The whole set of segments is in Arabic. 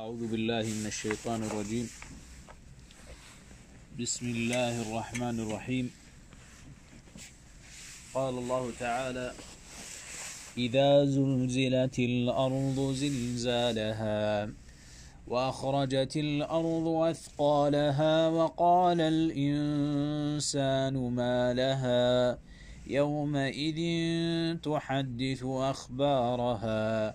أعوذ بالله من الشيطان الرجيم. بسم الله الرحمن الرحيم. قال الله تعالى إذا زلزلت الأرض زلزالها وأخرجت الأرض أثقالها وقال الإنسان ما لها يومئذ تحدث أخبارها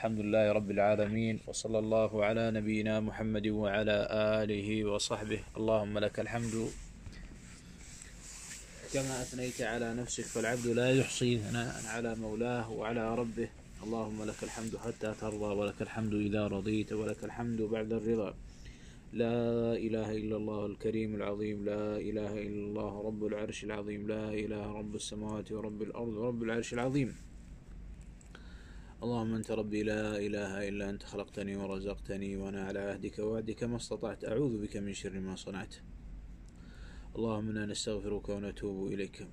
الحمد لله رب العالمين وصلى الله على نبينا محمد وعلى آله وصحبه. اللهم لك الحمد. كما أثنيت على نفسك فالعبد لا يحصي ثناء على مولاه وعلى ربه. اللهم لك الحمد حتى ترضى ولك الحمد إذا رضيت ولك الحمد بعد الرضا. لا إله إلا الله الكريم العظيم. لا إله إلا الله رب العرش العظيم. لا إله رب السماوات ورب الأرض ورب العرش العظيم. اللهم أنت ربي لا إله إلا أنت خلقتني ورزقتني وأنا على عهدك ووعدك ما استطعت. أعوذ بك من شر ما صنعت. اللهم إنا نستغفرك ونتوب إليك.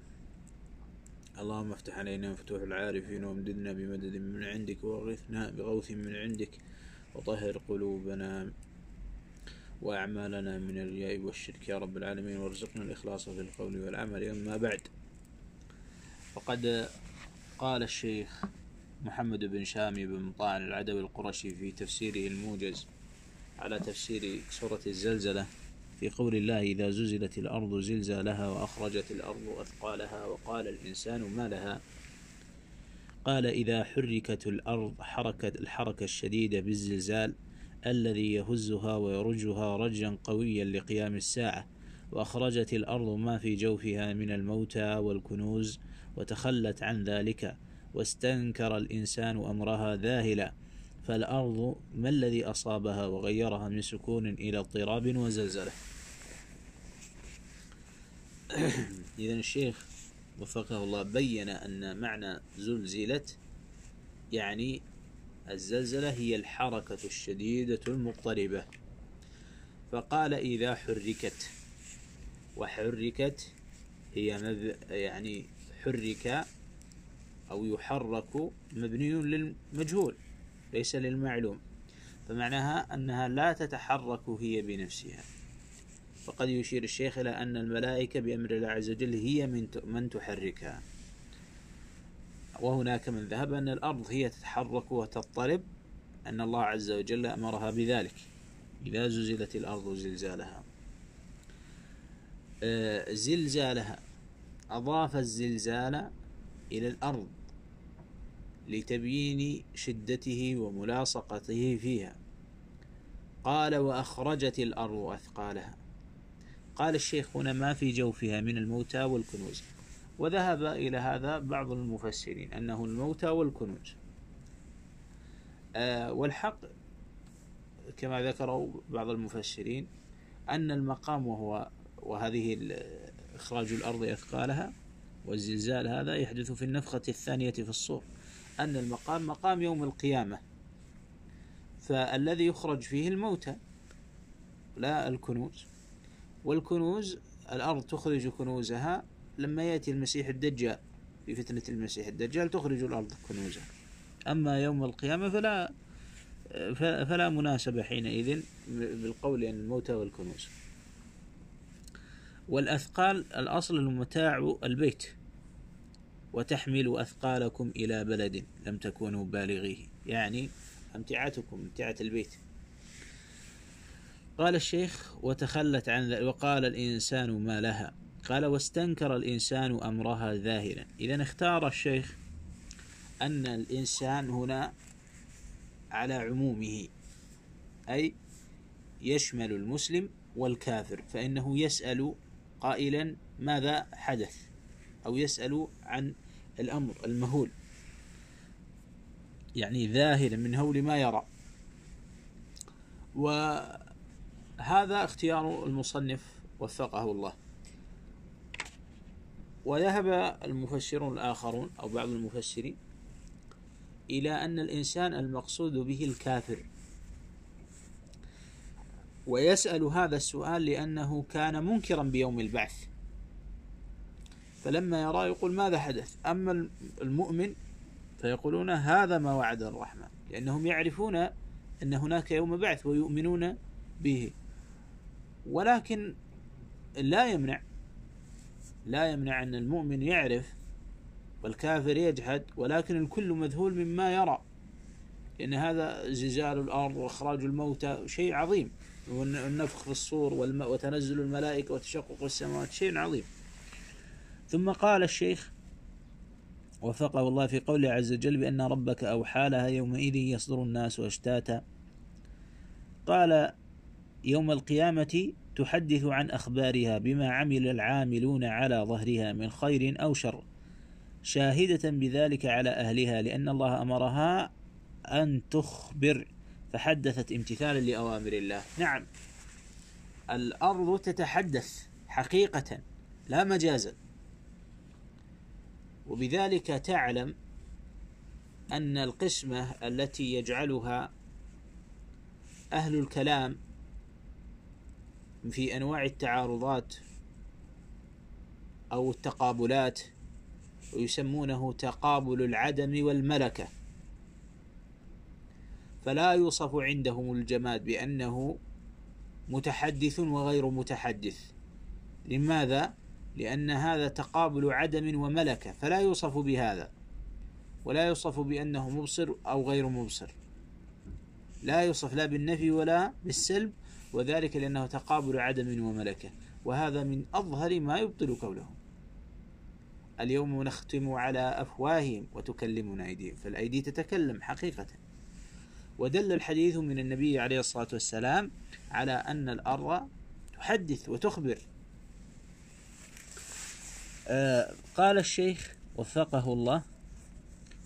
اللهم افتح علينا مفتوح العارفين وامددنا بمدد من عندك وغثنا بغوث من عندك. وطهر قلوبنا وأعمالنا من الرياء والشرك يا رب العالمين. وارزقنا الإخلاص في القول والعمل. أما بعد فقد قال الشيخ محمد بن شامي بن مطاعن العدوي القرشي في تفسيره الموجز على تفسير سورة الزلزلة في قول الله إذا زلزلت الأرض زلزالها وأخرجت الأرض أثقالها وقال الإنسان ما لها. قال إذا حركت الأرض حركة الحركة الشديدة بالزلزال الذي يهزها ويرجها رجا قويا لقيام الساعة وأخرجت الأرض ما في جوفها من الموتى والكنوز وتخلت عن ذلك واستنكر الإنسان أمرها ذاهلا فالأرض ما الذي أصابها وغيرها من سكون إلى اضطراب وزلزلة. إذا الشيخ وفقه الله بين أن معنى زلزلت يعني الزلزلة هي الحركة الشديدة المضطربة. فقال إذا حركت وحركت هي مب... يعني حرك أو يحرك مبني للمجهول ليس للمعلوم. فمعناها أنها لا تتحرك هي بنفسها. فقد يشير الشيخ إلى أن الملائكة بأمر الله عز وجل هي من من تحركها. وهناك من ذهب أن الأرض هي تتحرك وتضطرب أن الله عز وجل أمرها بذلك. إذا زلزلت الأرض زلزالها. زلزالها أضاف الزلزال إلى الأرض. لتبيين شدته وملاصقته فيها. قال وأخرجت الأرض أثقالها. قال الشيخ هنا ما في جوفها من الموتى والكنوز. وذهب إلى هذا بعض المفسرين أنه الموتى والكنوز. آه والحق كما ذكروا بعض المفسرين أن المقام وهو وهذه إخراج الأرض أثقالها والزلزال هذا يحدث في النفخة الثانية في الصور. أن المقام مقام يوم القيامة. فالذي يخرج فيه الموتى لا الكنوز. والكنوز الأرض تخرج كنوزها لما يأتي المسيح الدجال. في فتنة المسيح الدجال تخرج الأرض كنوزها. أما يوم القيامة فلا فلا مناسبة حينئذ بالقول أن الموتى والكنوز. والأثقال الأصل المتاع البيت. وتحمل أثقالكم إلى بلد لم تكونوا بالغيه. يعني أمتعتكم أمتعة البيت. قال الشيخ وتخلت عن وقال الإنسان ما لها. قال واستنكر الإنسان أمرها ذاهلا. إذا اختار الشيخ أن الإنسان هنا على عمومه أي يشمل المسلم والكافر فإنه يسأل قائلا ماذا حدث أو يسأل عن الأمر المهول. يعني ذاهلا من هول ما يرى. وهذا اختيار المصنف وفقه الله. وذهب المفسرون الآخرون أو بعض المفسرين إلى أن الإنسان المقصود به الكافر. ويسأل هذا السؤال لأنه كان منكرا بيوم البعث. فلما يرى يقول ماذا حدث؟ أما المؤمن فيقولون هذا ما وعد الرحمن لأنهم يعرفون أن هناك يوم بعث ويؤمنون به. ولكن لا يمنع لا يمنع أن المؤمن يعرف والكافر يجحد ولكن الكل مذهول مما يرى. لأن هذا زلزال الأرض وإخراج الموتى شيء عظيم والنفخ في الصور وتنزل الملائكة وتشقق السماوات شيء عظيم. ثم قال الشيخ وفقه الله في قوله عز وجل بأن ربك أوحى لها يومئذ يصدر الناس أشتاتا. قال يوم القيامة تحدث عن أخبارها بما عمل العاملون على ظهرها من خير أو شر شاهدة بذلك على أهلها لأن الله أمرها أن تخبر فحدثت امتثالا لأوامر الله. نعم. الأرض تتحدث حقيقة لا مجازا وبذلك تعلم أن القسمة التي يجعلها أهل الكلام في أنواع التعارضات أو التقابلات ويسمونه تقابل العدم والملكة فلا يوصف عندهم الجماد بأنه متحدث وغير متحدث لماذا؟ لأن هذا تقابل عدم وملكة فلا يوصف بهذا ولا يوصف بأنه مبصر أو غير مبصر. لا يوصف لا بالنفي ولا بالسلب وذلك لأنه تقابل عدم وملكة. وهذا من أظهر ما يبطل قولهم. اليوم نختم على أفواههم وتكلمنا أيديهم فالأيدي تتكلم حقيقة. ودل الحديث من النبي عليه الصلاة والسلام على أن الأرض تحدث وتخبر. قال الشيخ وفقه الله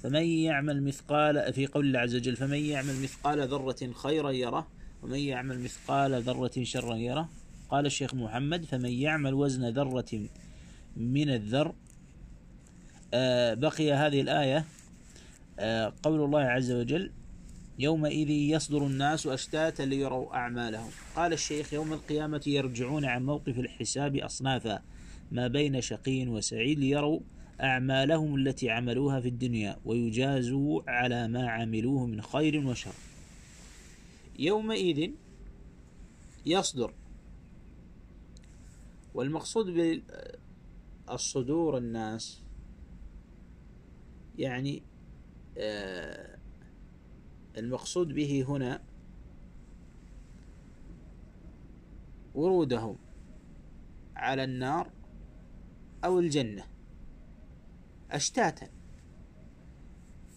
فمن يعمل مثقال في قول الله عز وجل فمن يعمل مثقال ذرة خيرا يره ومن يعمل مثقال ذرة شرا يره قال الشيخ محمد فمن يعمل وزن ذرة من الذر آه بقي هذه الآية آه قول الله عز وجل يومئذ يصدر الناس أشتاتا ليروا أعمالهم. قال الشيخ يوم القيامة يرجعون عن موقف الحساب أصنافا. ما بين شقي وسعيد ليروا أعمالهم التي عملوها في الدنيا ويجازوا على ما عملوه من خير وشر. يومئذ يصدر والمقصود بالصدور الناس يعني آه، المقصود به هنا ورودهم على النار أو الجنة. أشتاتا.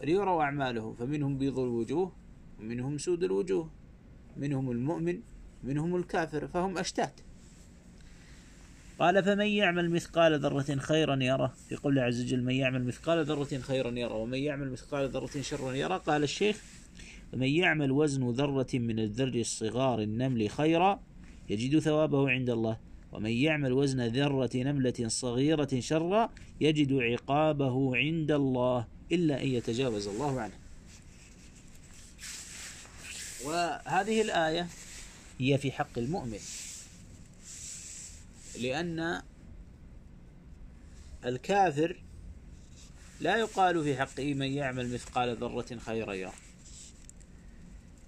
ليروا أعمالهم فمنهم بيض الوجوه ومنهم سود الوجوه منهم المؤمن منهم الكافر فهم أشتات. قال فمن يعمل مثقال ذرة خيرا يره؟ في قول عز وجل من يعمل مثقال ذرة خيرا يره ومن يعمل مثقال ذرة شرا يره؟ قال الشيخ فمن يعمل وزن ذرة من الذر الصغار النمل خيرا يجد ثوابه عند الله. ومن يعمل وزن ذرة نملة صغيرة شرا يجد عقابه عند الله إلا أن يتجاوز الله عنه. وهذه الآية هي في حق المؤمن لأن الكافر لا يقال في حقه من يعمل مثقال ذرة خيرا يرى.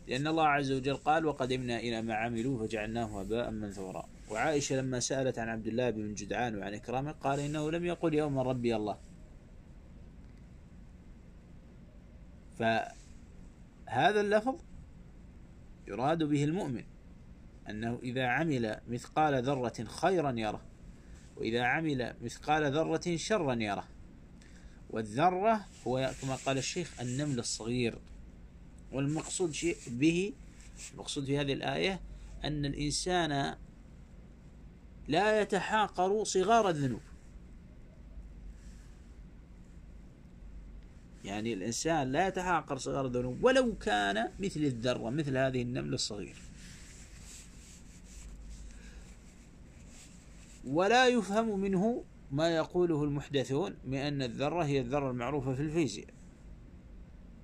لأن الله عز وجل قال وقدمنا إلى ما عملوا فجعلناه هباء منثورا. وعائشة لما سألت عن عبد الله بن جدعان وعن إكرامه قال إنه لم يقل يوم ربي الله. فهذا اللفظ يراد به المؤمن أنه إذا عمل مثقال ذرة خيرا يره وإذا عمل مثقال ذرة شرا يره. والذرة هو كما قال الشيخ النمل الصغير والمقصود شيء به المقصود في هذه الآية أن الإنسان لا يتحاقر صغار الذنوب. يعني الإنسان لا يتحاقر صغار الذنوب ولو كان مثل الذرة مثل هذه النمل الصغير. ولا يفهم منه ما يقوله المحدثون بأن الذرة هي الذرة المعروفة في الفيزياء.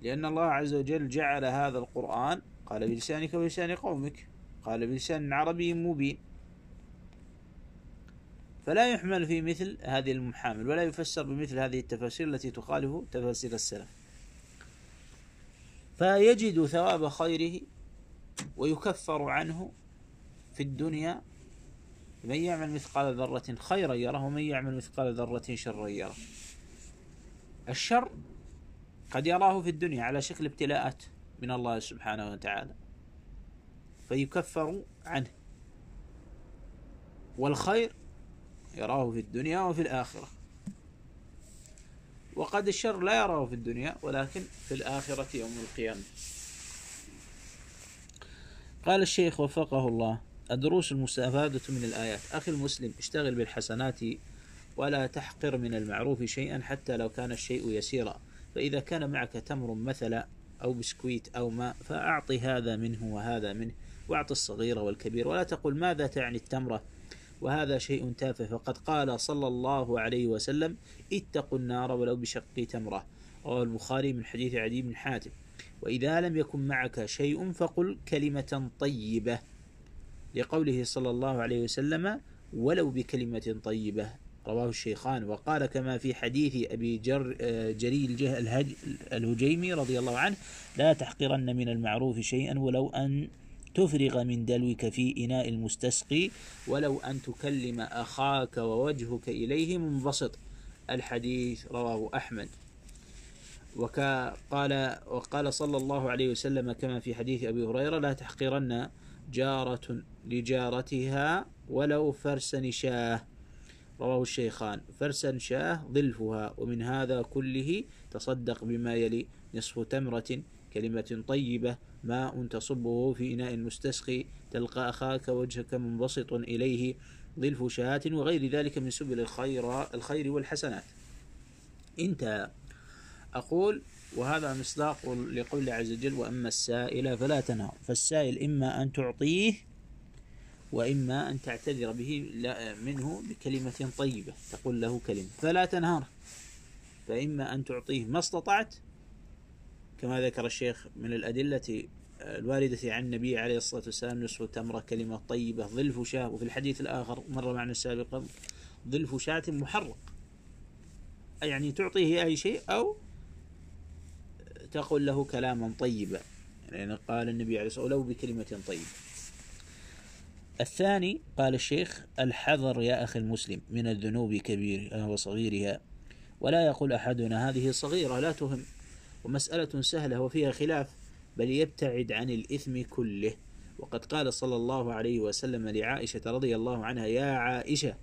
لأن الله عز وجل جعل هذا القرآن قال بلسانك ولسان قومك قال بلسان عربي مبين. فلا يحمل في مثل هذه المحامل ولا يفسر بمثل هذه التفاسير التي تخالف تفاسير السلف. فيجد ثواب خيره ويكفر عنه في الدنيا من يعمل مثقال ذرة خيرا يره ومن يعمل مثقال ذرة شرا يره. الشر قد يراه في الدنيا على شكل ابتلاءات من الله سبحانه وتعالى. فيكفر عنه. والخير يراه في الدنيا وفي الآخرة. وقد الشر لا يراه في الدنيا ولكن في الآخرة يوم القيامة. قال الشيخ وفقه الله الدروس المستفادة من الآيات. أخي المسلم اشتغل بالحسنات ولا تحقر من المعروف شيئا حتى لو كان الشيء يسيرا. فإذا كان معك تمر مثلا أو بسكويت أو ماء فأعطي هذا منه وهذا منه واعط الصغير والكبير. ولا تقل ماذا تعني التمرة؟ وهذا شيء تافه. فقد قال صلى الله عليه وسلم اتقوا النار ولو بشق تمرة. رواه البخاري من حديث عدي بن حاتم. وإذا لم يكن معك شيء فقل كلمة طيبة. لقوله صلى الله عليه وسلم ولو بكلمة طيبة. رواه الشيخان. وقال كما في حديث أبي جر جريل الهجيمي رضي الله عنه لا تحقرن من المعروف شيئا ولو أن تفرغ من دلوك في إناء المستسقي. ولو أن تكلم أخاك ووجهك إليه منبسط. الحديث رواه أحمد. وقال وقال صلى الله عليه وسلم كما في حديث أبي هريرة لا تحقرن جارة لجارتها ولو فرس نشاه. رواه الشيخان. فرسا شاه ضلفها ومن هذا كله تصدق بما يلي نصف تمرة كلمة طيبة ماء تصبه في إناء مستسقي تلقى أخاك وجهك منبسط إليه ضلف شاة وغير ذلك من سبل الخير الخير والحسنات. انتهى أقول وهذا مصداق لقول الله عز وجل وأما السائل فلا تنهر. فالسائل إما أن تعطيه وإما أن تعتذر به منه بكلمة طيبة تقول له كلمة. فلا تنهره فإما أن تعطيه ما استطعت كما ذكر الشيخ من الأدلة الواردة عن النبي عليه الصلاة والسلام نصف تمرة كلمة طيبة ظلف شاة وفي الحديث الآخر مر معنا سابقا ظلف شاة محرق. يعني تعطيه أي شيء أو تقول له كلاما طيبا. يعني قال النبي عليه الصلاة والسلام لو بكلمة طيبة. الثاني قال الشيخ الحذر يا أخي المسلم من الذنوب كبيرها وصغيرها ولا يقول أحدنا هذه صغيرة لا تهم. ومسألة سهلة وفيها خلاف بل يبتعد عن الإثم كله. وقد قال صلى الله عليه وسلم لعائشة رضي الله عنها يا عائشة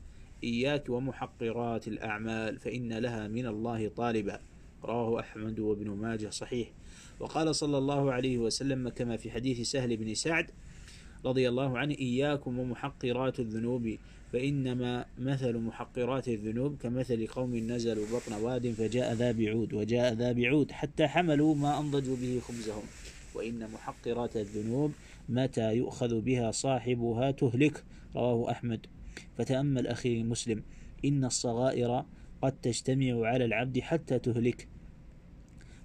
إياك ومحقرات الأعمال فإن لها من الله طالبا. رواه أحمد وابن ماجه صحيح. وقال صلى الله عليه وسلم كما في حديث سهل بن سعد رضي الله عنه إياكم ومحقرات الذنوب فإنما مثل محقرات الذنوب كمثل قوم نزلوا بطن واد فجاء ذا بعود وجاء ذا بعود حتى حملوا ما أنضجوا به خبزهم. وإن محقرات الذنوب متى يؤخذ بها صاحبها تهلك رواه أحمد. فتأمل أخي مسلم إن الصغائر قد تجتمع على العبد حتى تهلك.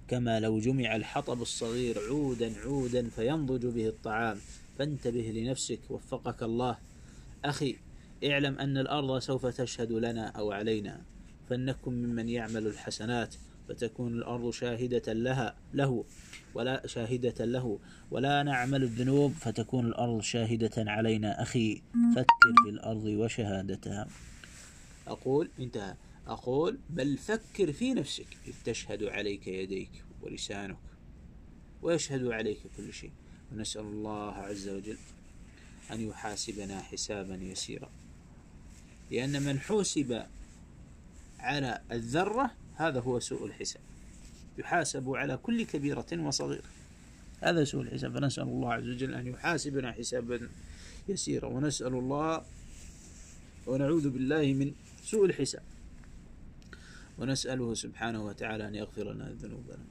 كما لو جمع الحطب الصغير عودا عودا فينضج به الطعام. فانتبه لنفسك وفقك الله. أخي اعلم أن الأرض سوف تشهد لنا أو علينا فلنكن ممن يعمل الحسنات فتكون الأرض شاهدة لها له ولا شاهدة له ولا نعمل الذنوب فتكون الأرض شاهدة علينا. أخي فكر في الأرض وشهادتها. أقول انتهى. أقول بل فكر في نفسك إذ تشهد عليك يديك ولسانك ويشهد عليك كل شيء. ونسأل الله عز وجل أن يحاسبنا حسابا يسيرا. لأن من حوسب على الذرة هذا هو سوء الحساب. يحاسب على كل كبيرة وصغيرة. هذا سوء الحساب. فنسأل الله عز وجل أن يحاسبنا حسابا يسيرا. ونسأل الله ونعوذ بالله من سوء الحساب. ونسأله سبحانه وتعالى أن يغفر لنا ذنوبنا.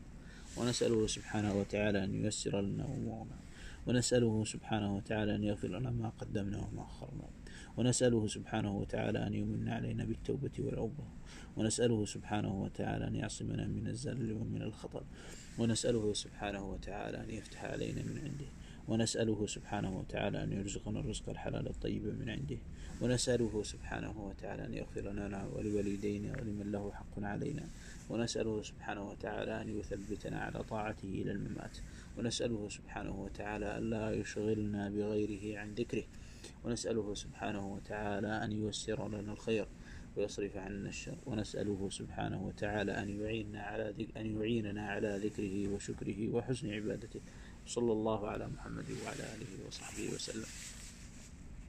ونسأله سبحانه وتعالى أن ييسر لنا أمورنا. ونسأله سبحانه وتعالى أن يغفر لنا ما قدمنا وما أخرنا. ونسأله سبحانه وتعالى أن يمن علينا بالتوبة والعوبة. ونسأله سبحانه وتعالى أن يعصمنا من الزلل ومن الخطر. ونسأله سبحانه وتعالى أن يفتح علينا من عنده. ونسأله سبحانه وتعالى أن يرزقنا الرزق الحلال الطيب من عنده. ونسأله سبحانه وتعالى أن يغفر لنا ولوالدينا ولمن له حق علينا. ونسأله سبحانه وتعالى أن يثبتنا على طاعته إلى الممات. ونسأله سبحانه وتعالى ألا يشغلنا بغيره عن ذكره. ونسأله سبحانه وتعالى أن ييسر لنا الخير ويصرف عنا الشر. ونسأله سبحانه وتعالى أن يعيننا على أن يعيننا على ذكره وشكره وحسن عبادته. صلى الله على محمد وعلى آله وصحبه وسلم.